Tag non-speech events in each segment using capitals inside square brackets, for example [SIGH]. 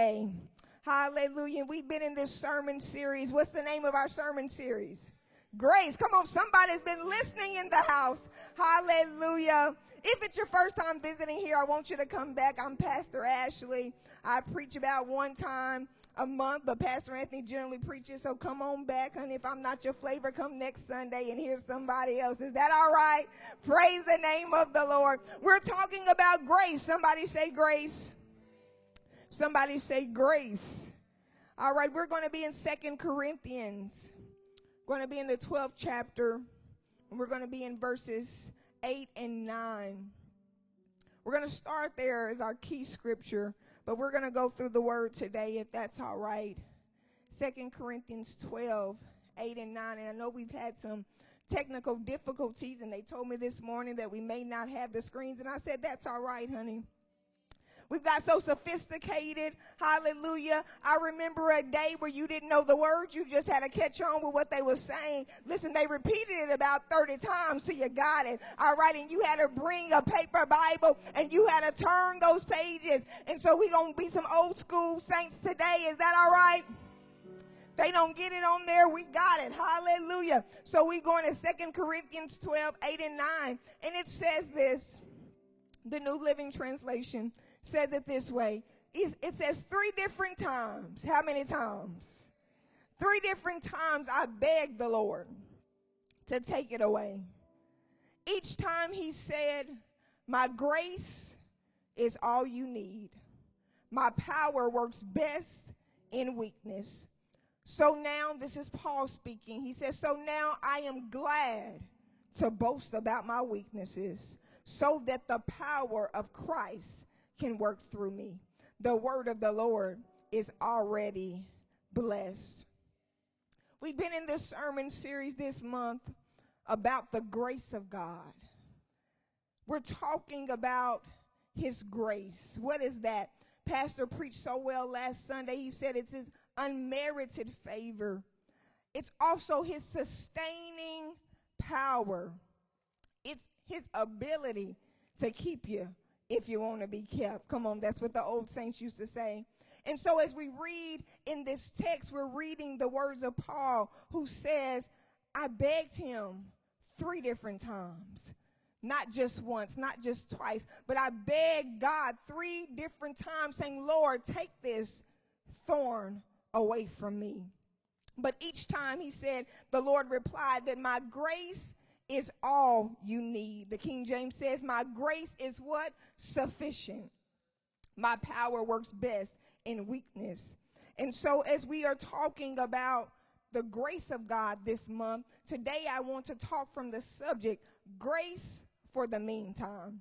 Hey, hallelujah. We've been in this sermon series. What's the name of our sermon series? Grace. Come on, somebody's been listening in the house. Hallelujah. If it's your first time visiting here, I want you to come back. I'm Pastor Ashley. I preach about one time a month, but Pastor Anthony generally preaches. So come on back, honey. If I'm not your flavor, come next Sunday and hear somebody else. Is that all right? Praise the name of the Lord. We're talking about grace. Somebody say grace. Somebody say grace. All right, we're going to be in Second Corinthians. Going to be in the 12th chapter. And we're going to be in verses 8 and 9. We're going to start there as our key scripture, but we're going to go through the word today if that's all right. Second Corinthians 12, 8 and 9. And I know we've had some technical difficulties, and they told me this morning that we may not have the screens. And I said, That's all right, honey. We've got so sophisticated. Hallelujah. I remember a day where you didn't know the words. You just had to catch on with what they were saying. Listen, they repeated it about 30 times till you got it. All right. And you had to bring a paper Bible and you had to turn those pages. And so we're going to be some old school saints today. Is that all right? They don't get it on there. We got it. Hallelujah. So we're going to Second Corinthians 12, 8 and 9. And it says this, the New Living Translation says it this way. It says three different times. How many times? Three different times I begged the Lord to take it away. Each time he said, My grace is all you need. My power works best in weakness. So now, this is Paul speaking. He says, So now I am glad to boast about my weaknesses so that the power of Christ can work through me. The word of the Lord is already blessed. We've been in this sermon series this month about the grace of God. We're talking about his grace. What is that? Pastor preached so well last Sunday. He said it's his unmerited favor. It's also his sustaining power. It's his ability to keep you if you want to be kept. Come on, that's what the old saints used to say. And so as we read in this text, we're reading the words of Paul who says, I begged him three different times. Not just once, not just twice, but I begged God three different times saying, Lord, take this thorn away from me. But each time he said, the Lord replied that my grace is all you need. The King James says, My grace is what? Sufficient. My power works best in weakness. And so, as we are talking about the grace of God this month, today I want to talk from the subject grace for the meantime.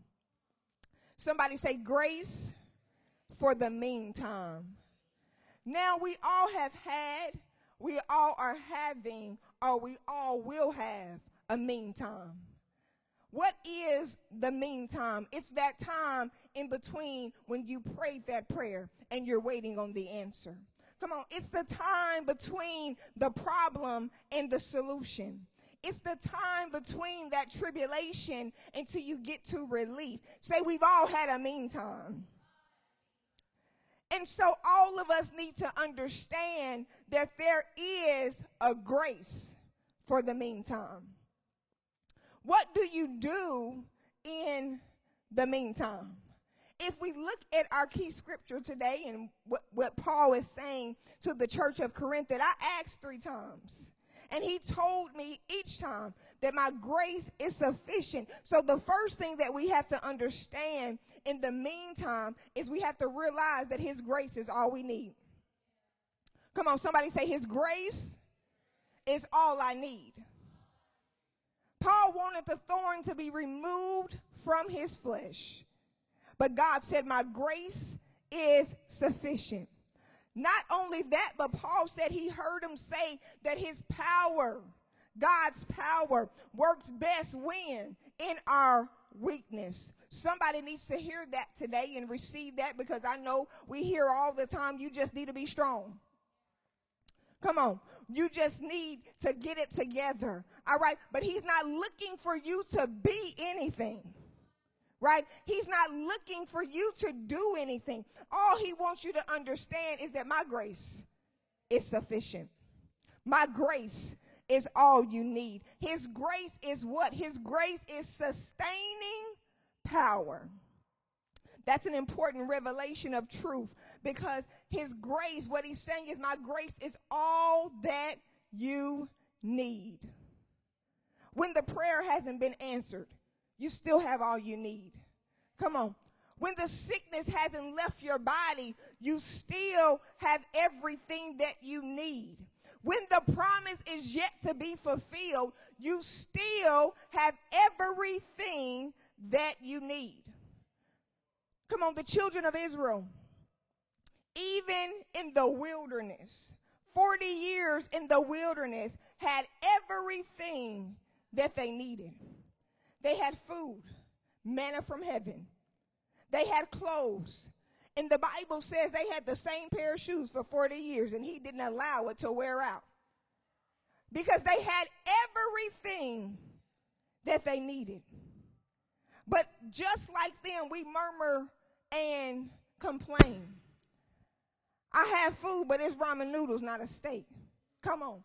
Somebody say, Grace for the meantime. Now, we all have had, we all are having, or we all will have a meantime. What is the meantime? It's that time in between when you prayed that prayer and you're waiting on the answer. Come on, it's the time between the problem and the solution. It's the time between that tribulation until you get to relief. Say, we've all had a meantime. And so all of us need to understand that there is a grace for the meantime. What do you do in the meantime? If we look at our key scripture today and what, what Paul is saying to the church of Corinth, that I asked three times. And he told me each time that my grace is sufficient. So the first thing that we have to understand in the meantime is we have to realize that his grace is all we need. Come on, somebody say his grace is all I need. Paul wanted the thorn to be removed from his flesh. But God said, My grace is sufficient. Not only that, but Paul said he heard him say that his power, God's power, works best when? In our weakness. Somebody needs to hear that today and receive that because I know we hear all the time you just need to be strong. Come on. You just need to get it together. All right. But he's not looking for you to be anything. right? He's not looking for you to do anything. All he wants you to understand is that my grace is sufficient. My grace is all you need. His grace is what? His grace is sustaining power. That's an important revelation of truth because his grace, what he's saying is, my grace is all that you need. When the prayer hasn't been answered, you still have all you need. Come on. When the sickness hasn't left your body, you still have everything that you need. When the promise is yet to be fulfilled, you still have everything that you need. Come on, the children of Israel, even in the wilderness, 40 years in the wilderness, had everything that they needed. They had food, manna from heaven. They had clothes. And the Bible says they had the same pair of shoes for 40 years and he didn't allow it to wear out. Because they had everything that they needed. But just like them, we murmur and complain. I have food, but it's ramen noodles, not a steak. Come on.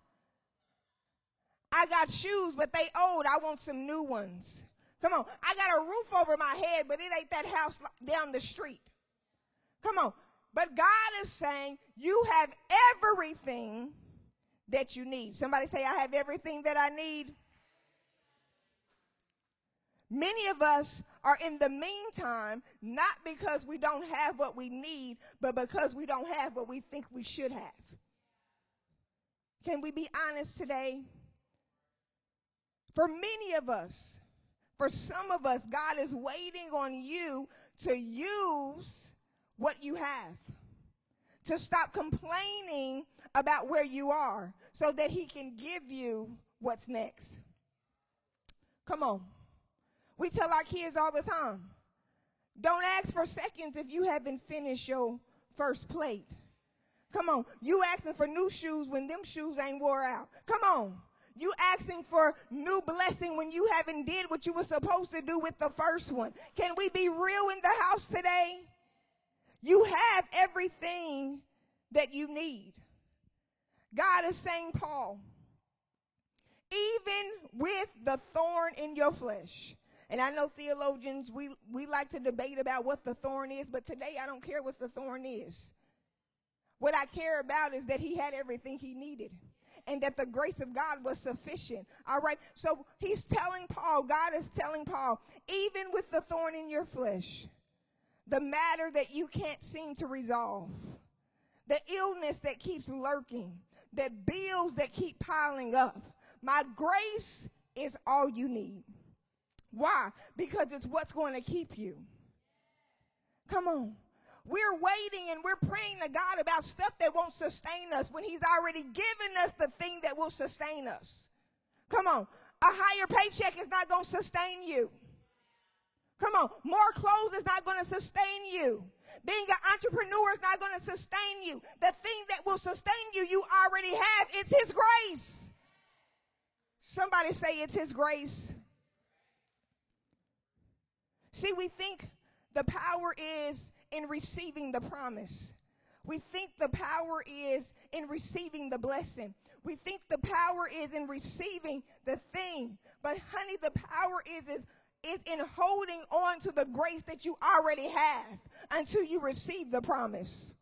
I got shoes, but they old. I want some new ones. Come on. I got a roof over my head, but it ain't that house down the street. Come on. But God is saying you have everything that you need. Somebody say, I have everything that I need. Many of us are in the meantime, not because we don't have what we need, but because we don't have what we think we should have. Can we be honest today? For many of us, for some of us, God is waiting on you to use what you have, to stop complaining about where you are so that He can give you what's next. Come on. We tell our kids all the time don't ask for seconds if you haven't finished your first plate. Come on. You asking for new shoes when them shoes ain't wore out. Come on. You asking for new blessing when you haven't did what you were supposed to do with the first one. Can we be real in the house today? You have everything that you need. God is saying, Paul, even with the thorn in your flesh, and I know theologians, we, we like to debate about what the thorn is, but today I don't care what the thorn is. What I care about is that he had everything he needed and that the grace of God was sufficient. All right. So he's telling Paul, God is telling Paul, even with the thorn in your flesh, the matter that you can't seem to resolve, the illness that keeps lurking, the bills that keep piling up, my grace is all you need. Why? Because it's what's going to keep you. Come on. We're waiting and we're praying to God about stuff that won't sustain us when He's already given us the thing that will sustain us. Come on. A higher paycheck is not going to sustain you. Come on. More clothes is not going to sustain you. Being an entrepreneur is not going to sustain you. The thing that will sustain you, you already have. It's His grace. Somebody say it's His grace. See, we think the power is in receiving the promise. We think the power is in receiving the blessing. We think the power is in receiving the thing. But honey, the power is, is, is in holding on to the grace that you already have until you receive the promise.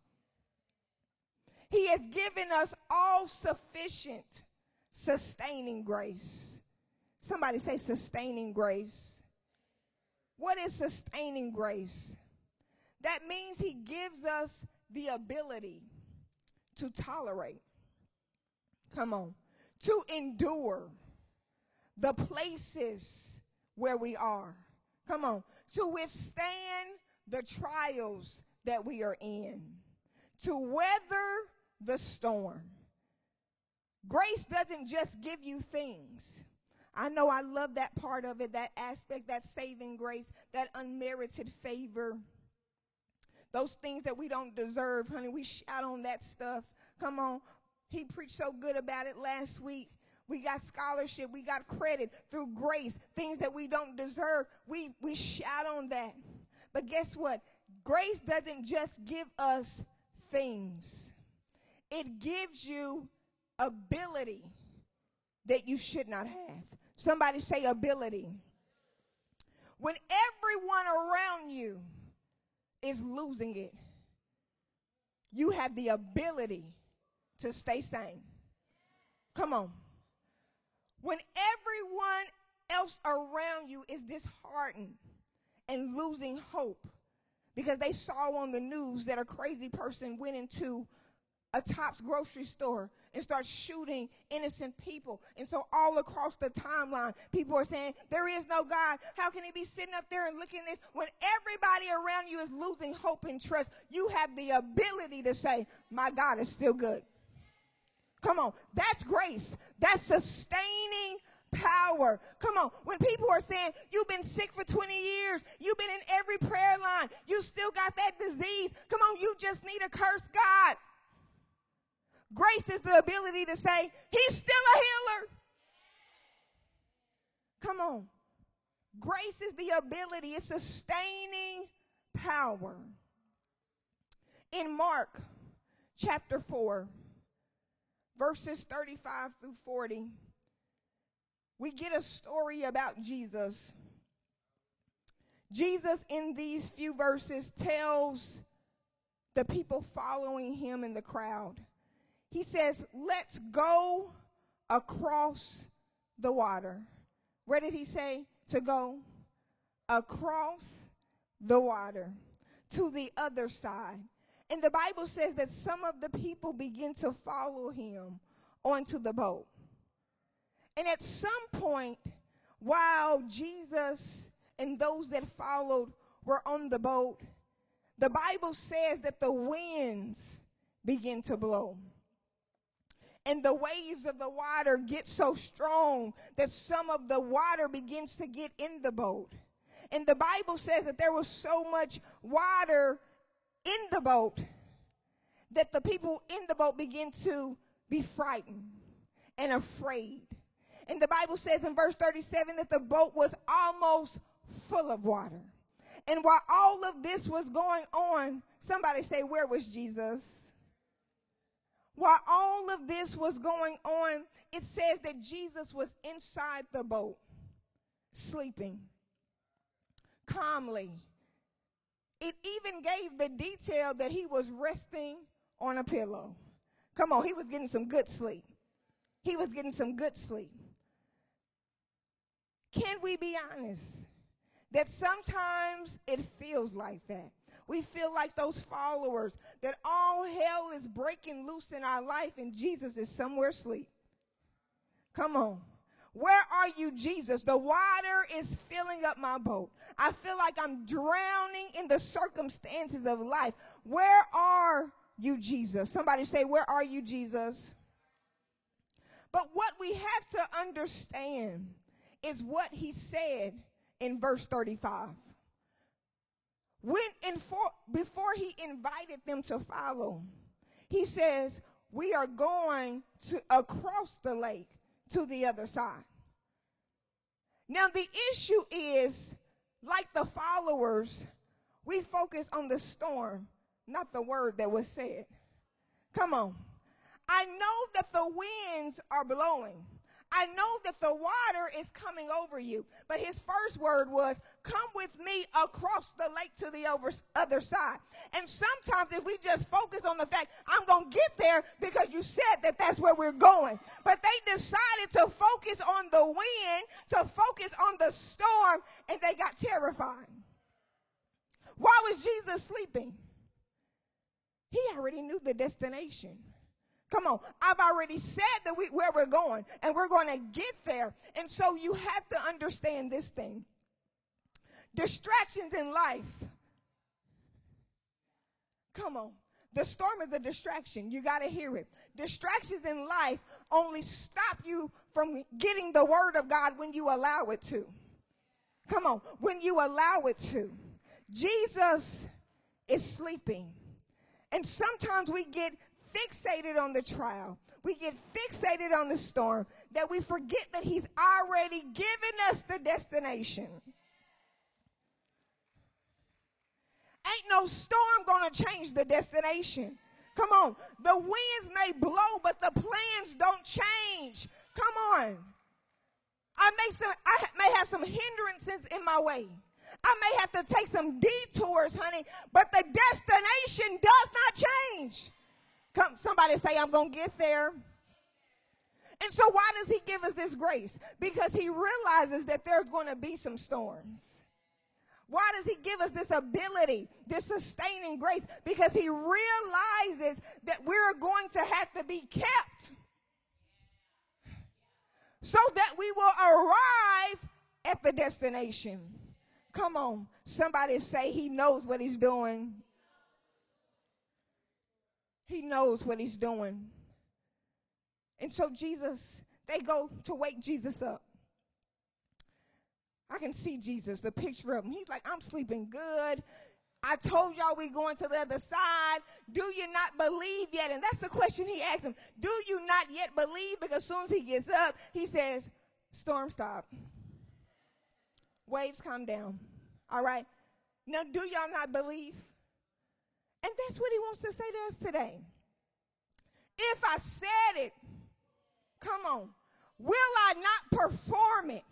He has given us all sufficient sustaining grace. Somebody say sustaining grace. What is sustaining grace? That means he gives us the ability to tolerate. Come on. To endure the places where we are. Come on. To withstand the trials that we are in. To weather the storm. Grace doesn't just give you things. I know I love that part of it, that aspect, that saving grace, that unmerited favor. Those things that we don't deserve, honey, we shout on that stuff. Come on. He preached so good about it last week. We got scholarship. We got credit through grace, things that we don't deserve. We, we shout on that. But guess what? Grace doesn't just give us things, it gives you ability that you should not have. Somebody say ability. When everyone around you is losing it, you have the ability to stay sane. Come on. When everyone else around you is disheartened and losing hope because they saw on the news that a crazy person went into a Tops grocery store and start shooting innocent people. And so all across the timeline, people are saying, there is no God. How can he be sitting up there and looking at this when everybody around you is losing hope and trust? You have the ability to say, my God is still good. Come on. That's grace. That's sustaining power. Come on. When people are saying, you've been sick for 20 years, you've been in every prayer line, you still got that disease. Come on, you just need to curse God. Grace is the ability to say, He's still a healer. Come on. Grace is the ability, it's sustaining power. In Mark chapter 4, verses 35 through 40, we get a story about Jesus. Jesus, in these few verses, tells the people following him in the crowd he says, let's go across the water. Where did he say to go? Across the water to the other side. And the Bible says that some of the people begin to follow him onto the boat. And at some point, while Jesus and those that followed were on the boat, the Bible says that the winds begin to blow and the waves of the water get so strong that some of the water begins to get in the boat. And the Bible says that there was so much water in the boat that the people in the boat begin to be frightened and afraid. And the Bible says in verse 37 that the boat was almost full of water. And while all of this was going on, somebody say, Where was Jesus? While all of this was going on, it says that Jesus was inside the boat, sleeping calmly. It even gave the detail that he was resting on a pillow. Come on, he was getting some good sleep. He was getting some good sleep. Can we be honest that sometimes it feels like that? We feel like those followers that all hell is breaking loose in our life and Jesus is somewhere asleep. Come on. Where are you, Jesus? The water is filling up my boat. I feel like I'm drowning in the circumstances of life. Where are you, Jesus? Somebody say, Where are you, Jesus? But what we have to understand is what he said in verse 35 when in for, before he invited them to follow, he says, We are going to across the lake to the other side. Now, the issue is like the followers, we focus on the storm, not the word that was said. Come on. I know that the winds are blowing. I know that the water is coming over you. But his first word was, Come with me across the lake to the over, other side. And sometimes if we just focus on the fact, I'm going to get there because you said that that's where we're going. But they decided to focus on the wind, to focus on the storm, and they got terrified. Why was Jesus sleeping? He already knew the destination. Come on. I've already said that we, where we're going and we're going to get there. And so you have to understand this thing. Distractions in life. Come on. The storm is a distraction. You got to hear it. Distractions in life only stop you from getting the word of God when you allow it to. Come on. When you allow it to. Jesus is sleeping. And sometimes we get fixated on the trial. We get fixated on the storm that we forget that He's already given us the destination. Ain't no storm gonna change the destination. Come on. The winds may blow, but the plans don't change. Come on. I may, some, I may have some hindrances in my way. I may have to take some detours, honey, but the destination does not change. Come, somebody say, I'm going to get there. And so, why does he give us this grace? Because he realizes that there's going to be some storms. Why does he give us this ability, this sustaining grace? Because he realizes that we're going to have to be kept so that we will arrive at the destination. Come on, somebody say he knows what he's doing. He knows what he's doing. And so Jesus, they go to wake Jesus up. I can see Jesus, the picture of him. He's like, I'm sleeping good. I told y'all we going to the other side. Do you not believe yet? And that's the question he asked him. Do you not yet believe? Because as soon as he gets up, he says, Storm stop. Waves calm down. All right. Now, do y'all not believe? And that's what he wants to say to us today. If I said it, come on, will I not perform it?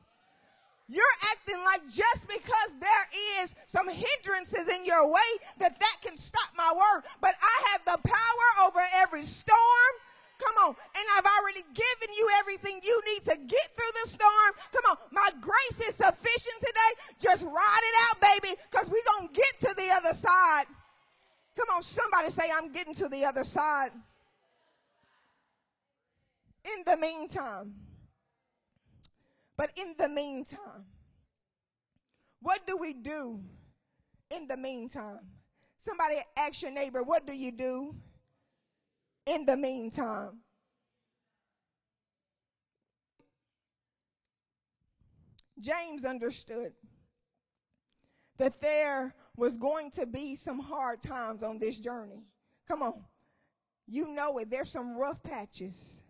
You're acting like just because there is some hindrances in your way that that can stop my work. But I have the power over every storm. Come on. And I've already given you everything you need to get through the storm. Come on. My grace is sufficient today. Just ride it out, baby, because we're going to get to the other side. Come on. Somebody say, I'm getting to the other side. In the meantime, but in the meantime, what do we do in the meantime? Somebody ask your neighbor, what do you do in the meantime? James understood that there was going to be some hard times on this journey. Come on. You know it. There's some rough patches.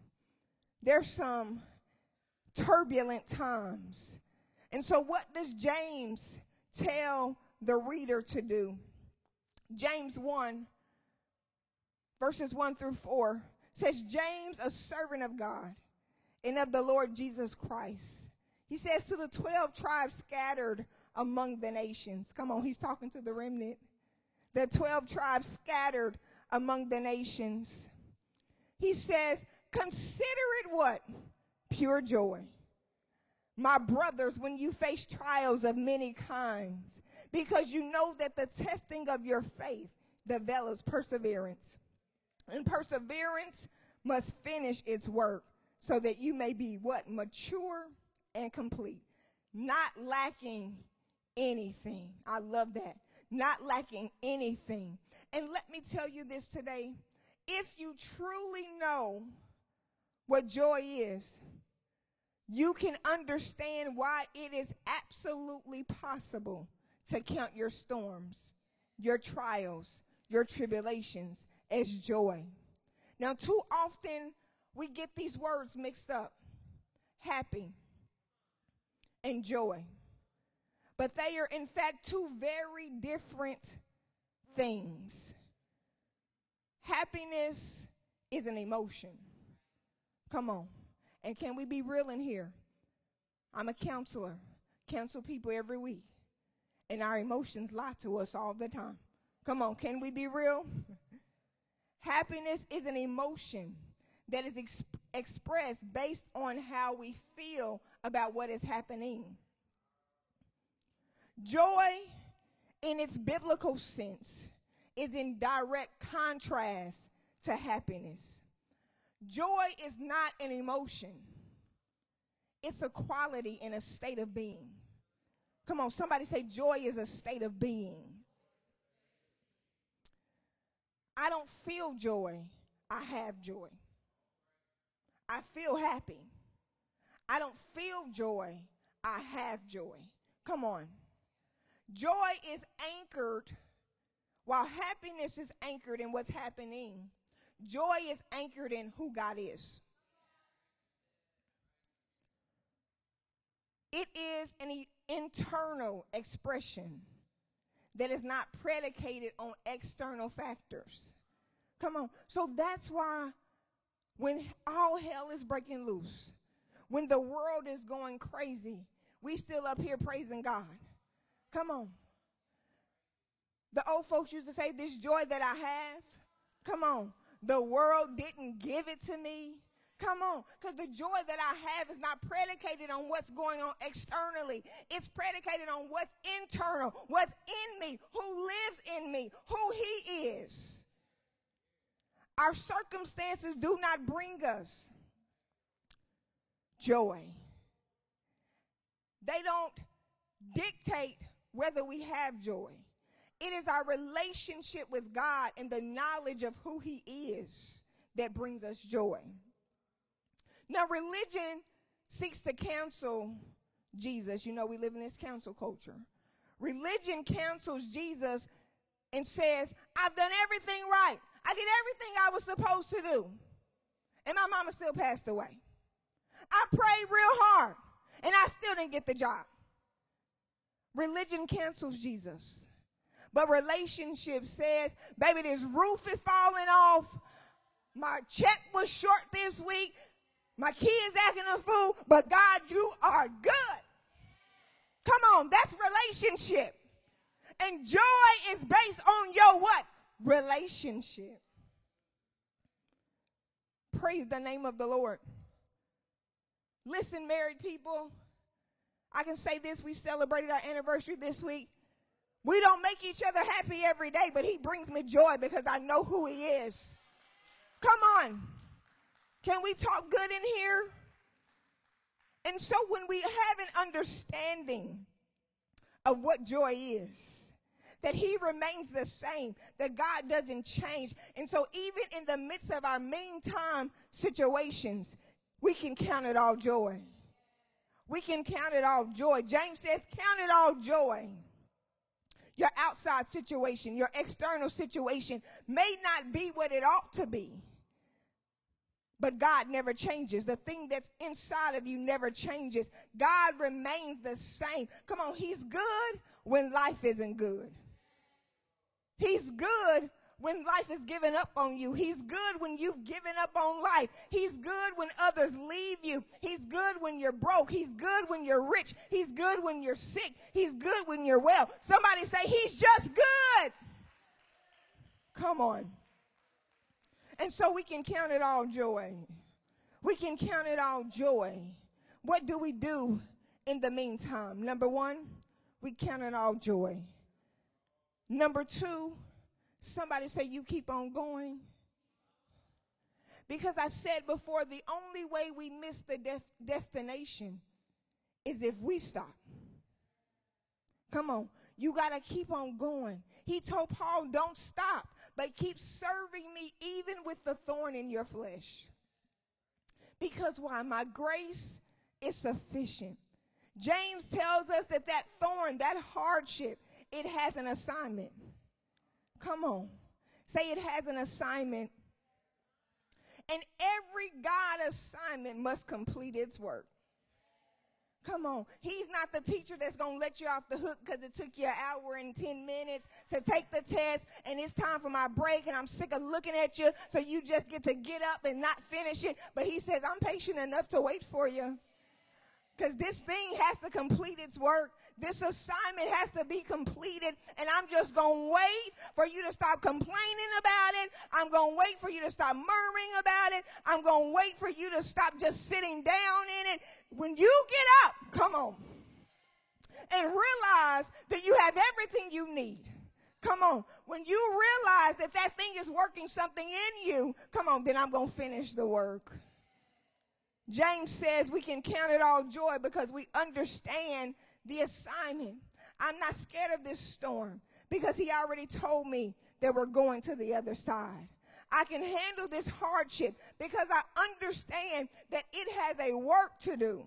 There's some turbulent times. And so, what does James tell the reader to do? James 1, verses 1 through 4 says, James, a servant of God and of the Lord Jesus Christ. He says to the 12 tribes scattered among the nations. Come on, he's talking to the remnant. The 12 tribes scattered among the nations. He says, Consider it what? pure joy. My brothers, when you face trials of many kinds, because you know that the testing of your faith develops perseverance. And perseverance must finish its work so that you may be what? Mature and complete, not lacking anything. I love that. Not lacking anything. And let me tell you this today. If you truly know what joy is, you can understand why it is absolutely possible to count your storms, your trials, your tribulations as joy. Now, too often we get these words mixed up happy and joy. But they are, in fact, two very different things. Happiness is an emotion. Come on. And can we be real in here? I'm a counselor, counsel people every week, and our emotions lie to us all the time. Come on, can we be real? [LAUGHS] Happiness is an emotion that is ex- expressed based on how we feel about what is happening. Joy, in its biblical sense, is in direct contrast to happiness. Joy is not an emotion, it's a quality and a state of being. Come on, somebody say, Joy is a state of being. I don't feel joy, I have joy. I feel happy. I don't feel joy, I have joy. Come on. Joy is anchored, while happiness is anchored in what's happening joy is anchored in who God is. It is an internal expression that is not predicated on external factors. Come on. So that's why when all hell is breaking loose, when the world is going crazy, we still up here praising God. Come on. The old folks used to say, This joy that I have, come on, the world didn't give it to me. Come on, because the joy that I have is not predicated on what's going on externally. It's predicated on what's internal, what's in me, who lives in me, who He is. Our circumstances do not bring us joy. They don't dictate whether we have joy. It is our relationship with God and the knowledge of who He is that brings us joy. Now, religion seeks to cancel Jesus. You know, we live in this cancel culture. Religion cancels Jesus and says, I've done everything right. I did everything I was supposed to do. And my mama still passed away. I prayed real hard and I still didn't get the job. Religion cancels Jesus. But relationship says, baby, this roof is falling off. My check was short this week. My kids acting a fool. But God, you are good. Come on, that's relationship. And joy is based on your what? Relationship. Praise the name of the Lord. Listen, married people, I can say this. We celebrated our anniversary this week. We don't make each other happy every day, but He brings me joy because I know who He is. Come on. Can we talk good in here? And so when we have an understanding of what joy is, that he remains the same, that God doesn't change. And so even in the midst of our meantime situations, we can count it all joy. We can count it all joy. James says, count it all joy. Your outside situation, your external situation may not be what it ought to be. But God never changes. The thing that's inside of you never changes. God remains the same. Come on, He's good when life isn't good. He's good when life is given up on you. He's good when you've given up on life. He's good when others leave you. He's good when you're broke. He's good when you're rich. He's good when you're sick. He's good when you're well. Somebody say, He's just good. Come on. And so we can count it all joy. We can count it all joy. What do we do in the meantime? Number one, we count it all joy. Number two, somebody say, You keep on going. Because I said before, the only way we miss the def- destination is if we stop. Come on. You got to keep on going. He told Paul, Don't stop, but keep serving me even with the thorn in your flesh. Because why? My grace is sufficient. James tells us that that thorn, that hardship, it has an assignment. Come on. Say it has an assignment. And every God assignment must complete its work. Come on. He's not the teacher that's going to let you off the hook because it took you an hour and 10 minutes to take the test and it's time for my break and I'm sick of looking at you. So you just get to get up and not finish it. But he says, I'm patient enough to wait for you because this thing has to complete its work. This assignment has to be completed, and I'm just going to wait for you to stop complaining about it. I'm going to wait for you to stop murmuring about it. I'm going to wait for you to stop just sitting down in it. When you get up, come on, and realize that you have everything you need. Come on. When you realize that that thing is working something in you, come on, then I'm going to finish the work. James says we can count it all joy because we understand the assignment. I'm not scared of this storm because he already told me that we're going to the other side. I can handle this hardship because I understand that it has a work to do.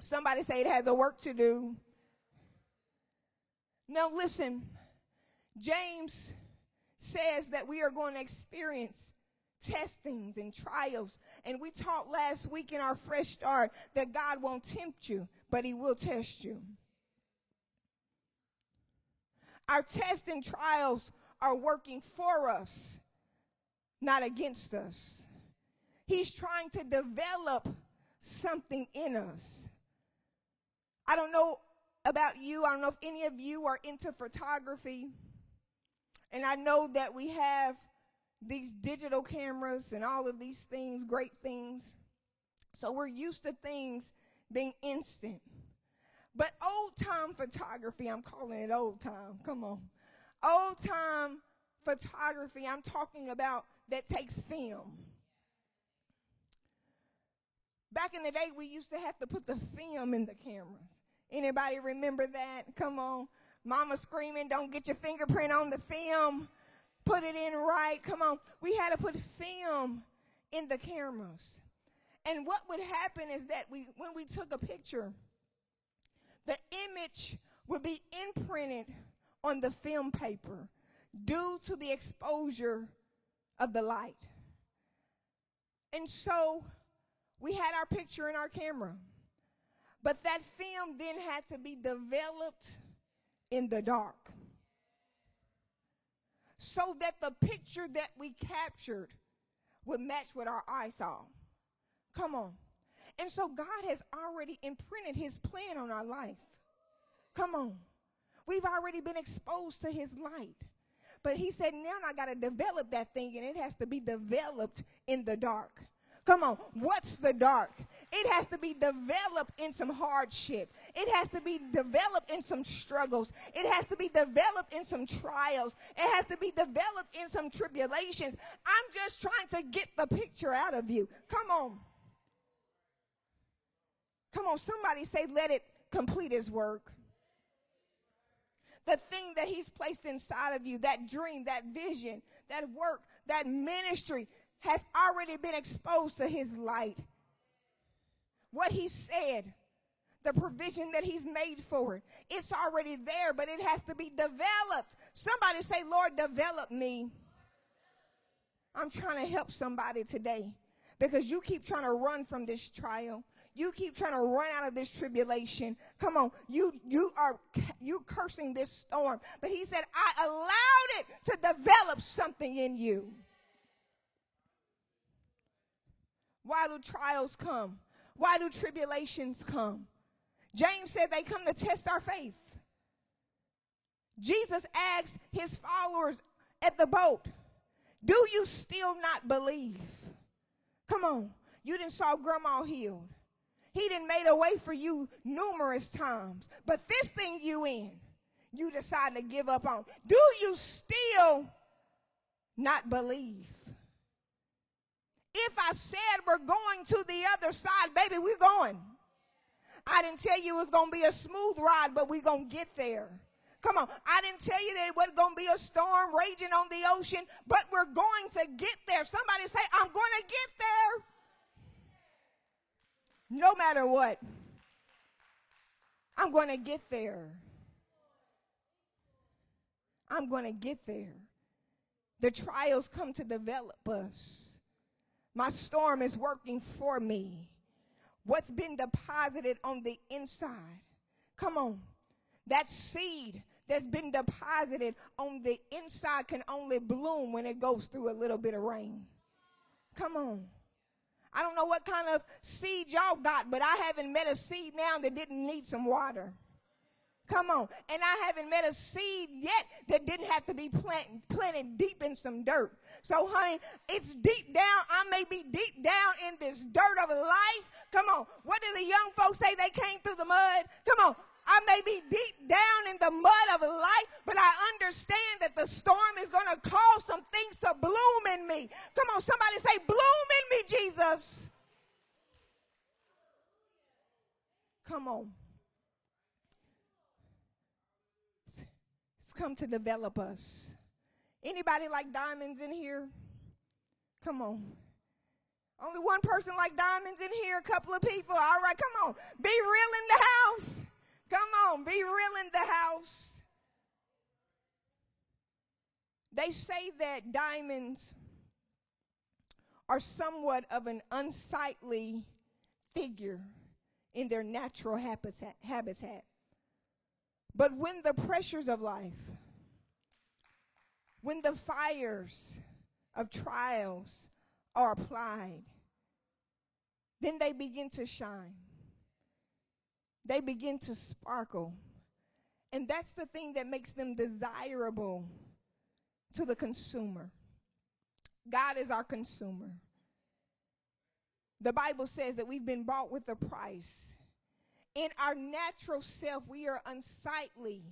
Somebody say it has a work to do. Now listen, James says that we are going to experience testings and trials. And we talked last week in our fresh start that God won't tempt you, but he will test you. Our tests and trials are working for us, not against us. He's trying to develop something in us. I don't know about you. I don't know if any of you are into photography. And I know that we have these digital cameras and all of these things, great things. So we're used to things being instant. But old time photography, I'm calling it old time. Come on. Old time photography, I'm talking about that takes film. Back in the day, we used to have to put the film in the cameras. Anybody remember that? Come on. Mama screaming, don't get your fingerprint on the film. Put it in right. Come on. We had to put film in the cameras. And what would happen is that we, when we took a picture, the image would be imprinted on the film paper due to the exposure of the light. And so we had our picture in our camera. But that film then had to be developed in the dark so that the picture that we captured would match what our eyes saw. Come on. And so God has already imprinted his plan on our life. Come on. We've already been exposed to his light. But he said, now I got to develop that thing, and it has to be developed in the dark. Come on, what's the dark? It has to be developed in some hardship. It has to be developed in some struggles. It has to be developed in some trials. It has to be developed in some tribulations. I'm just trying to get the picture out of you. Come on. Come on, somebody say, let it complete his work. The thing that he's placed inside of you, that dream, that vision, that work, that ministry, has already been exposed to his light. What he said, the provision that he's made for it, it's already there, but it has to be developed. Somebody say, Lord, develop me. I'm trying to help somebody today because you keep trying to run from this trial. You keep trying to run out of this tribulation. Come on. You, you are, you cursing this storm. But he said, I allowed it to develop something in you. Why do trials come? Why do tribulations come? James said they come to test our faith. Jesus asked his followers at the boat, Do you still not believe? Come on. You didn't saw grandma healed. He didn't made a way for you numerous times. But this thing you in, you decide to give up on. Do you still not believe? If I said we're going to the other side, baby, we're going. I didn't tell you it was going to be a smooth ride, but we're going to get there. Come on. I didn't tell you it wasn't going to be a storm raging on the ocean, but we're going to get there. Somebody say, I'm going to get there. No matter what, I'm going to get there. I'm going to get there. The trials come to develop us. My storm is working for me. What's been deposited on the inside? Come on. That seed that's been deposited on the inside can only bloom when it goes through a little bit of rain. Come on. I don't know what kind of seed y'all got, but I haven't met a seed now that didn't need some water. Come on. And I haven't met a seed yet that didn't have to be planted, planted deep in some dirt. So, honey, it's deep down. I may be deep down in this dirt of life. Come on. What do the young folks say they came through the mud? Come on. I may be deep down in the mud of life, but I understand that the storm is going to cause some things to bloom in me. Come on, somebody say, bloom in me, Jesus. Come on. It's come to develop us. Anybody like diamonds in here? Come on. Only one person like diamonds in here, a couple of people. All right, come on. Be real in the house. Come on, be real in the house. They say that diamonds are somewhat of an unsightly figure in their natural habitat. habitat. But when the pressures of life, when the fires of trials are applied, then they begin to shine. They begin to sparkle. And that's the thing that makes them desirable to the consumer. God is our consumer. The Bible says that we've been bought with a price. In our natural self, we are unsightly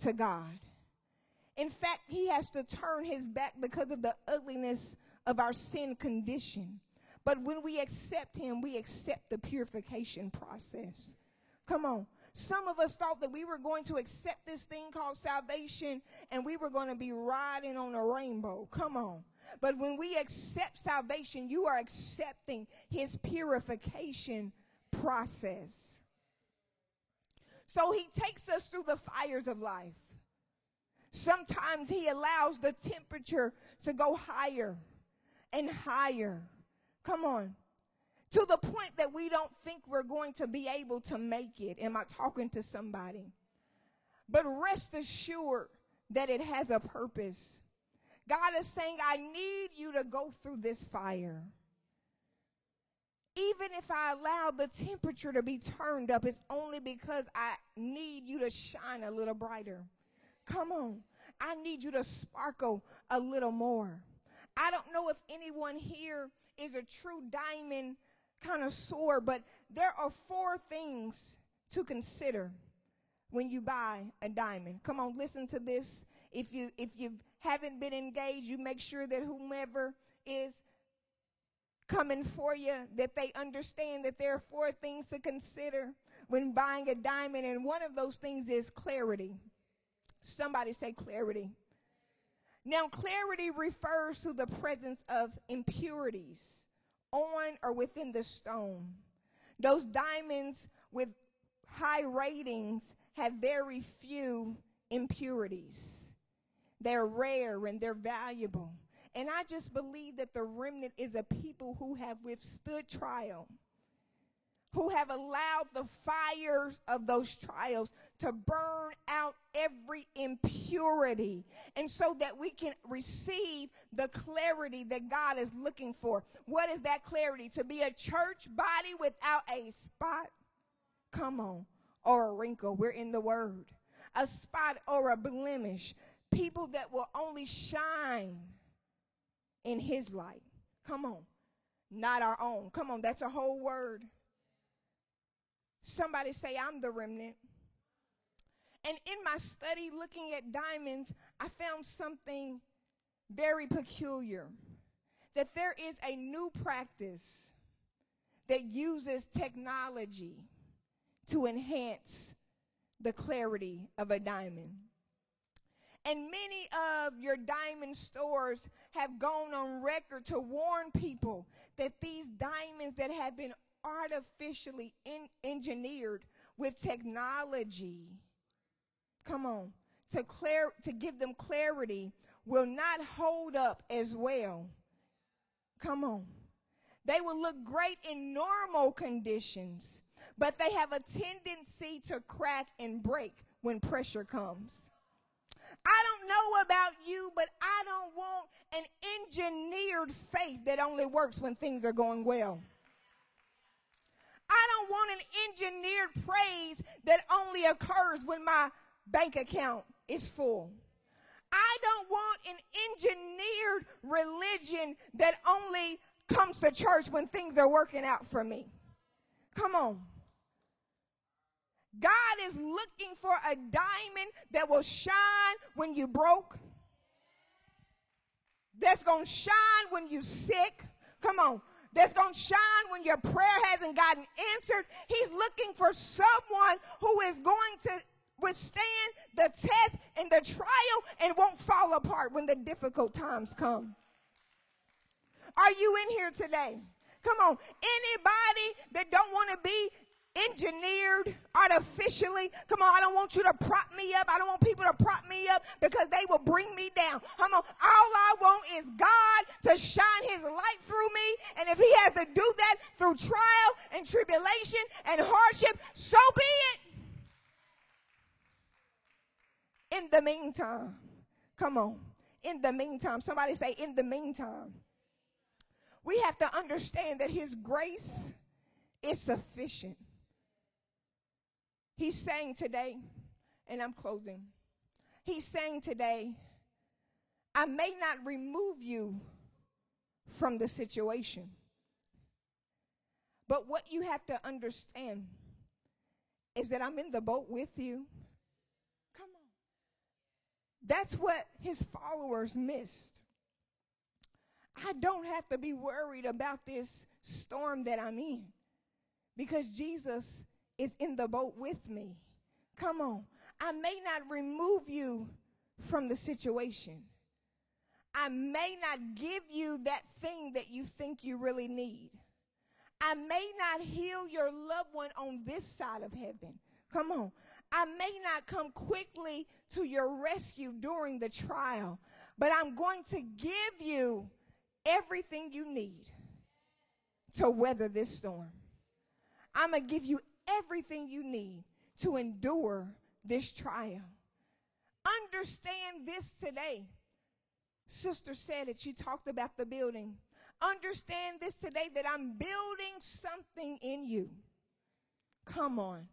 to God. In fact, He has to turn His back because of the ugliness of our sin condition. But when we accept Him, we accept the purification process. Come on. Some of us thought that we were going to accept this thing called salvation and we were going to be riding on a rainbow. Come on. But when we accept salvation, you are accepting his purification process. So he takes us through the fires of life. Sometimes he allows the temperature to go higher and higher. Come on. To the point that we don't think we're going to be able to make it. Am I talking to somebody? But rest assured that it has a purpose. God is saying, I need you to go through this fire. Even if I allow the temperature to be turned up, it's only because I need you to shine a little brighter. Come on. I need you to sparkle a little more. I don't know if anyone here is a true diamond connoisseur, but there are four things to consider when you buy a diamond. Come on, listen to this. If you if you haven't been engaged, you make sure that whomever is coming for you that they understand that there are four things to consider when buying a diamond and one of those things is clarity. Somebody say clarity. Now, clarity refers to the presence of impurities on or within the stone. Those diamonds with high ratings have very few impurities. They're rare and they're valuable. And I just believe that the remnant is a people who have withstood trial who have allowed the fires of those trials to burn out every impurity and so that we can receive the clarity that God is looking for. What is that clarity? To be a church body without a spot. Come on. Or a wrinkle. We're in the word. A spot or a blemish. People that will only shine in his light. Come on. Not our own. Come on. That's a whole word. Somebody say, I'm the remnant. And in my study looking at diamonds, I found something very peculiar that there is a new practice that uses technology to enhance the clarity of a diamond. And many of your diamond stores have gone on record to warn people that these diamonds that have been artificially in, engineered with technology. Come on. To clear to give them clarity will not hold up as well. Come on. They will look great in normal conditions, but they have a tendency to crack and break when pressure comes. I don't know about you, but I don't want an engineered faith that only works when things are going well. I don't want an engineered praise that only occurs when my bank account is full. I don't want an engineered religion that only comes to church when things are working out for me. Come on. God is looking for a diamond that will shine when you broke. That's going to shine when you sick. Come on that's going to shine when your prayer hasn't gotten answered. He's looking for someone who is going to withstand the test and the trial and won't fall apart when the difficult times come. Are you in here today? Come on. Anybody that don't want to be engineered artificially. Come on, I don't want you to prop me up. I don't want people to prop me up because they will bring me down. Come on, all I want is God to shine his light through me. And if he has to do that through trial and tribulation and hardship, so be it. In the meantime, come on. In the meantime, somebody say, in the meantime, we have to understand that his grace is sufficient. He's saying today, and I'm closing. He's saying today, I may not remove you from the situation. But what you have to understand is that I'm in the boat with you. Come on. That's what his followers missed. I don't have to be worried about this storm that I'm in because Jesus is in the boat with me. Come on. I may not remove you from the situation. I may not give you that thing that you think you really need. I may not heal your loved one on this side of heaven. Come on. I may not come quickly to your rescue during the trial, but I'm going to give you everything you need to weather this storm. I'm going to give you everything you need to endure this trial. Understand this today. Sister said it. She talked about the building. Understand this today that I'm building something in you. Come on.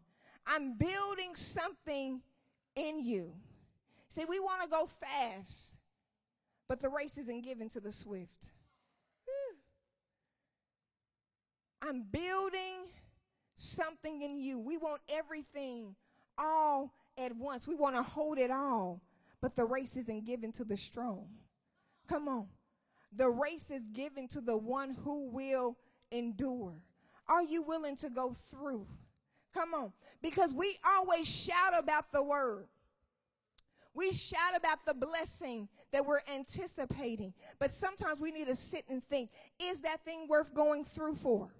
I'm building something in you. See, we want to go fast, but the race isn't given to the swift. I'm building something in you. We want everything all at once. We want to hold it all, but the race isn't given to the strong. Come on. The race is given to the one who will endure. Are you willing to go through? Come on. Because we always shout about the word. We shout about the blessing that we're anticipating. But sometimes we need to sit and think is that thing worth going through for?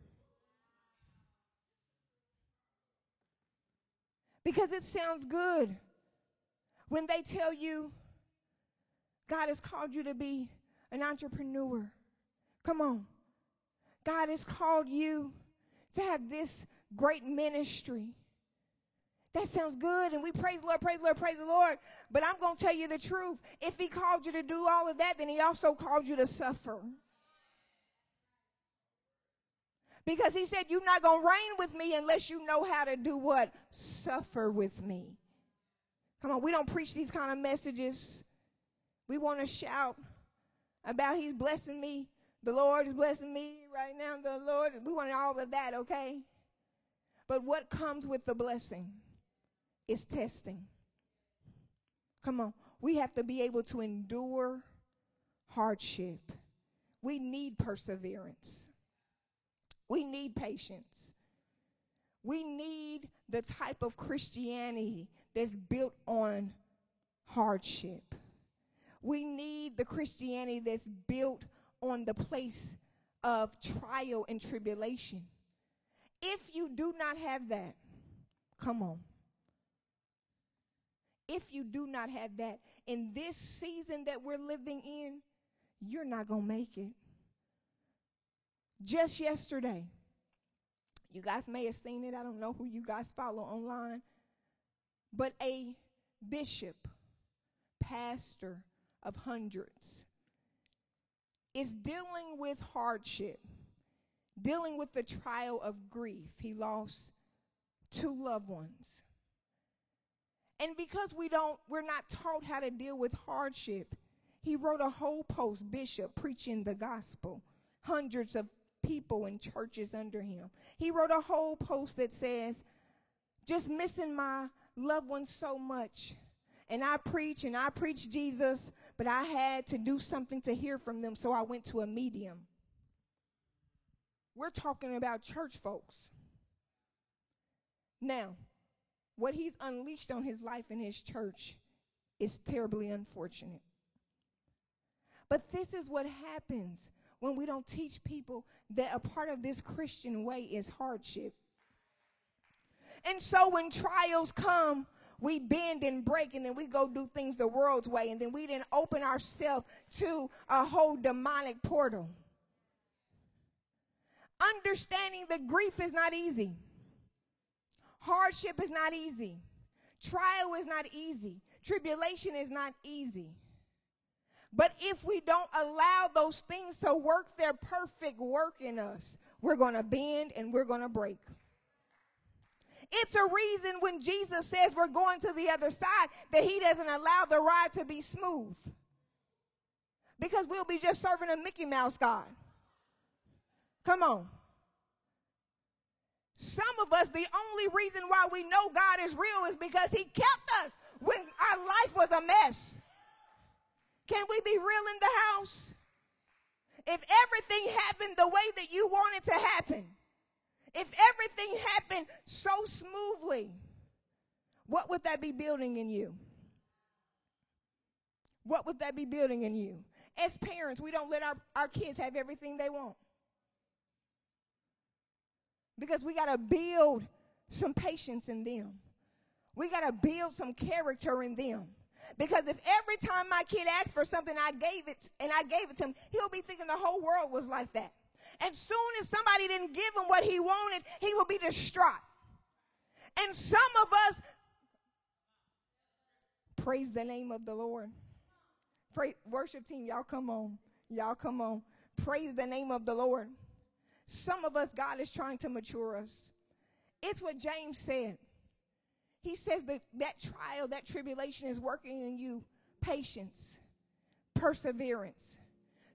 Because it sounds good when they tell you God has called you to be an entrepreneur. Come on. God has called you to have this great ministry. That sounds good, and we praise the Lord, praise the Lord, praise the Lord. But I'm going to tell you the truth. If He called you to do all of that, then He also called you to suffer. Because he said, You're not going to reign with me unless you know how to do what? Suffer with me. Come on, we don't preach these kind of messages. We want to shout about He's blessing me. The Lord is blessing me right now. The Lord, we want all of that, okay? But what comes with the blessing is testing. Come on, we have to be able to endure hardship. We need perseverance. We need patience. We need the type of Christianity that's built on hardship. We need the Christianity that's built on the place of trial and tribulation. If you do not have that, come on. If you do not have that in this season that we're living in, you're not going to make it. Just yesterday, you guys may have seen it. I don't know who you guys follow online. But a bishop, pastor of hundreds, is dealing with hardship, dealing with the trial of grief. He lost two loved ones. And because we don't, we're not taught how to deal with hardship, he wrote a whole post, Bishop, preaching the gospel. Hundreds of people and churches under him. He wrote a whole post that says, just missing my loved ones so much. And I preach and I preach Jesus, but I had to do something to hear from them, so I went to a medium. We're talking about church folks. Now, what he's unleashed on his life in his church is terribly unfortunate. But this is what happens when we don't teach people that a part of this Christian way is hardship. And so when trials come, we bend and break and then we go do things the world's way and then we didn't open ourselves to a whole demonic portal. Understanding that grief is not easy. Hardship is not easy. Trial is not easy. Tribulation is not easy. But if we don't allow those things to work their perfect work in us, we're going to bend and we're going to break. It's a reason when Jesus says we're going to the other side that he doesn't allow the ride to be smooth. Because we'll be just serving a Mickey Mouse God. Come on. Some of us, the only reason why we know God is real is because he kept us when our life was a mess. Can we be real in the house? If everything happened the way that you wanted to happen, if everything happened so smoothly, what would that be building in you? What would that be building in you? As parents, we don't let our, our kids have everything they want. Because we got to build some patience in them. We got to build some character in them. Because if every time my kid asks for something, I gave it and I gave it to him, he'll be thinking the whole world was like that. And soon as somebody didn't give him what he wanted, he will be distraught. And some of us praise the name of the Lord. Pray, worship team, y'all come on. Y'all come on. Praise the name of the Lord. Some of us, God is trying to mature us. It's what James said. He says that that trial, that tribulation is working in you patience, perseverance,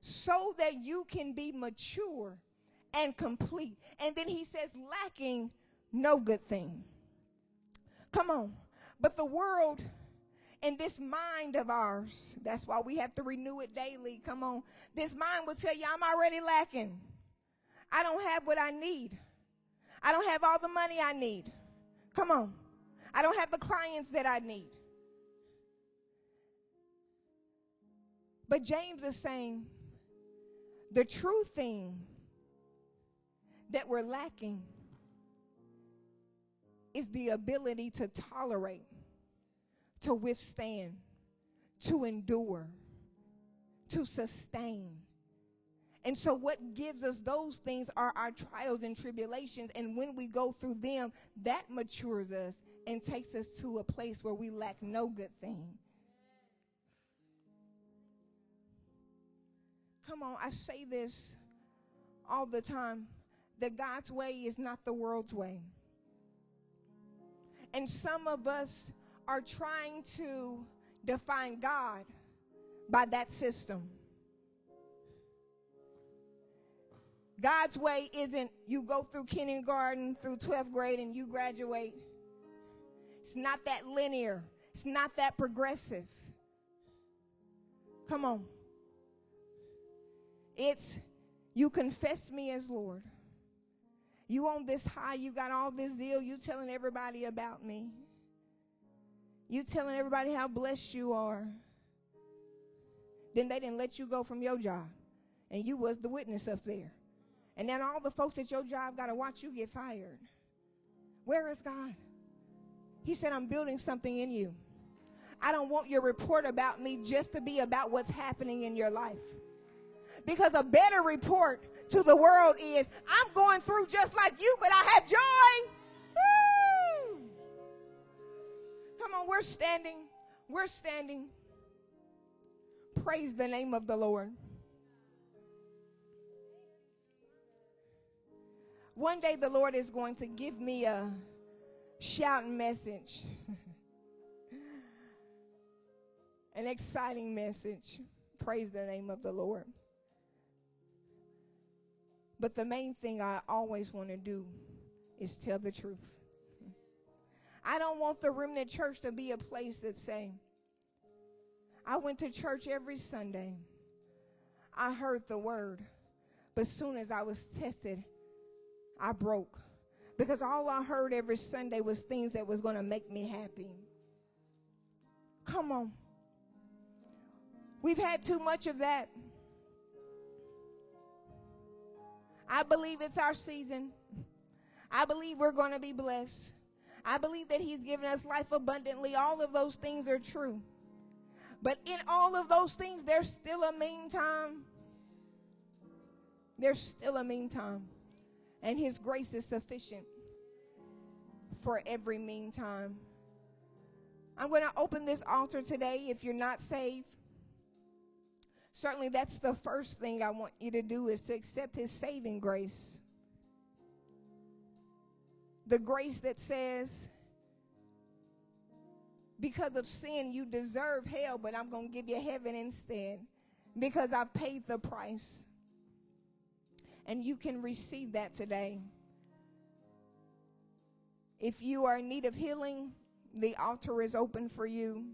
so that you can be mature and complete. And then he says, lacking no good thing. Come on. But the world and this mind of ours, that's why we have to renew it daily. Come on. This mind will tell you, I'm already lacking. I don't have what I need. I don't have all the money I need. Come on. I don't have the clients that I need. But James is saying the true thing that we're lacking is the ability to tolerate, to withstand, to endure, to sustain. And so, what gives us those things are our trials and tribulations. And when we go through them, that matures us and takes us to a place where we lack no good thing. Come on, I say this all the time that God's way is not the world's way. And some of us are trying to define God by that system. God's way isn't you go through kindergarten through 12th grade and you graduate it's not that linear, it's not that progressive. Come on. It's you confess me as Lord. You on this high, you got all this zeal, you telling everybody about me. You telling everybody how blessed you are. Then they didn't let you go from your job. And you was the witness up there. And then all the folks at your job got to watch you get fired. Where is God? He said, I'm building something in you. I don't want your report about me just to be about what's happening in your life. Because a better report to the world is I'm going through just like you, but I have joy. Woo! Come on, we're standing. We're standing. Praise the name of the Lord. One day the Lord is going to give me a shouting message, [LAUGHS] an exciting message. Praise the name of the Lord. But the main thing I always want to do is tell the truth. I don't want the remnant church to be a place that say, I went to church every Sunday. I heard the word. But soon as I was tested, I broke because all I heard every Sunday was things that was going to make me happy. Come on. We've had too much of that. I believe it's our season. I believe we're going to be blessed. I believe that He's given us life abundantly. All of those things are true. But in all of those things, there's still a meantime. There's still a meantime. And His grace is sufficient for every meantime. I'm going to open this altar today if you're not saved. Certainly, that's the first thing I want you to do is to accept His saving grace. The grace that says, because of sin, you deserve hell, but I'm going to give you heaven instead because I've paid the price. And you can receive that today. If you are in need of healing, the altar is open for you.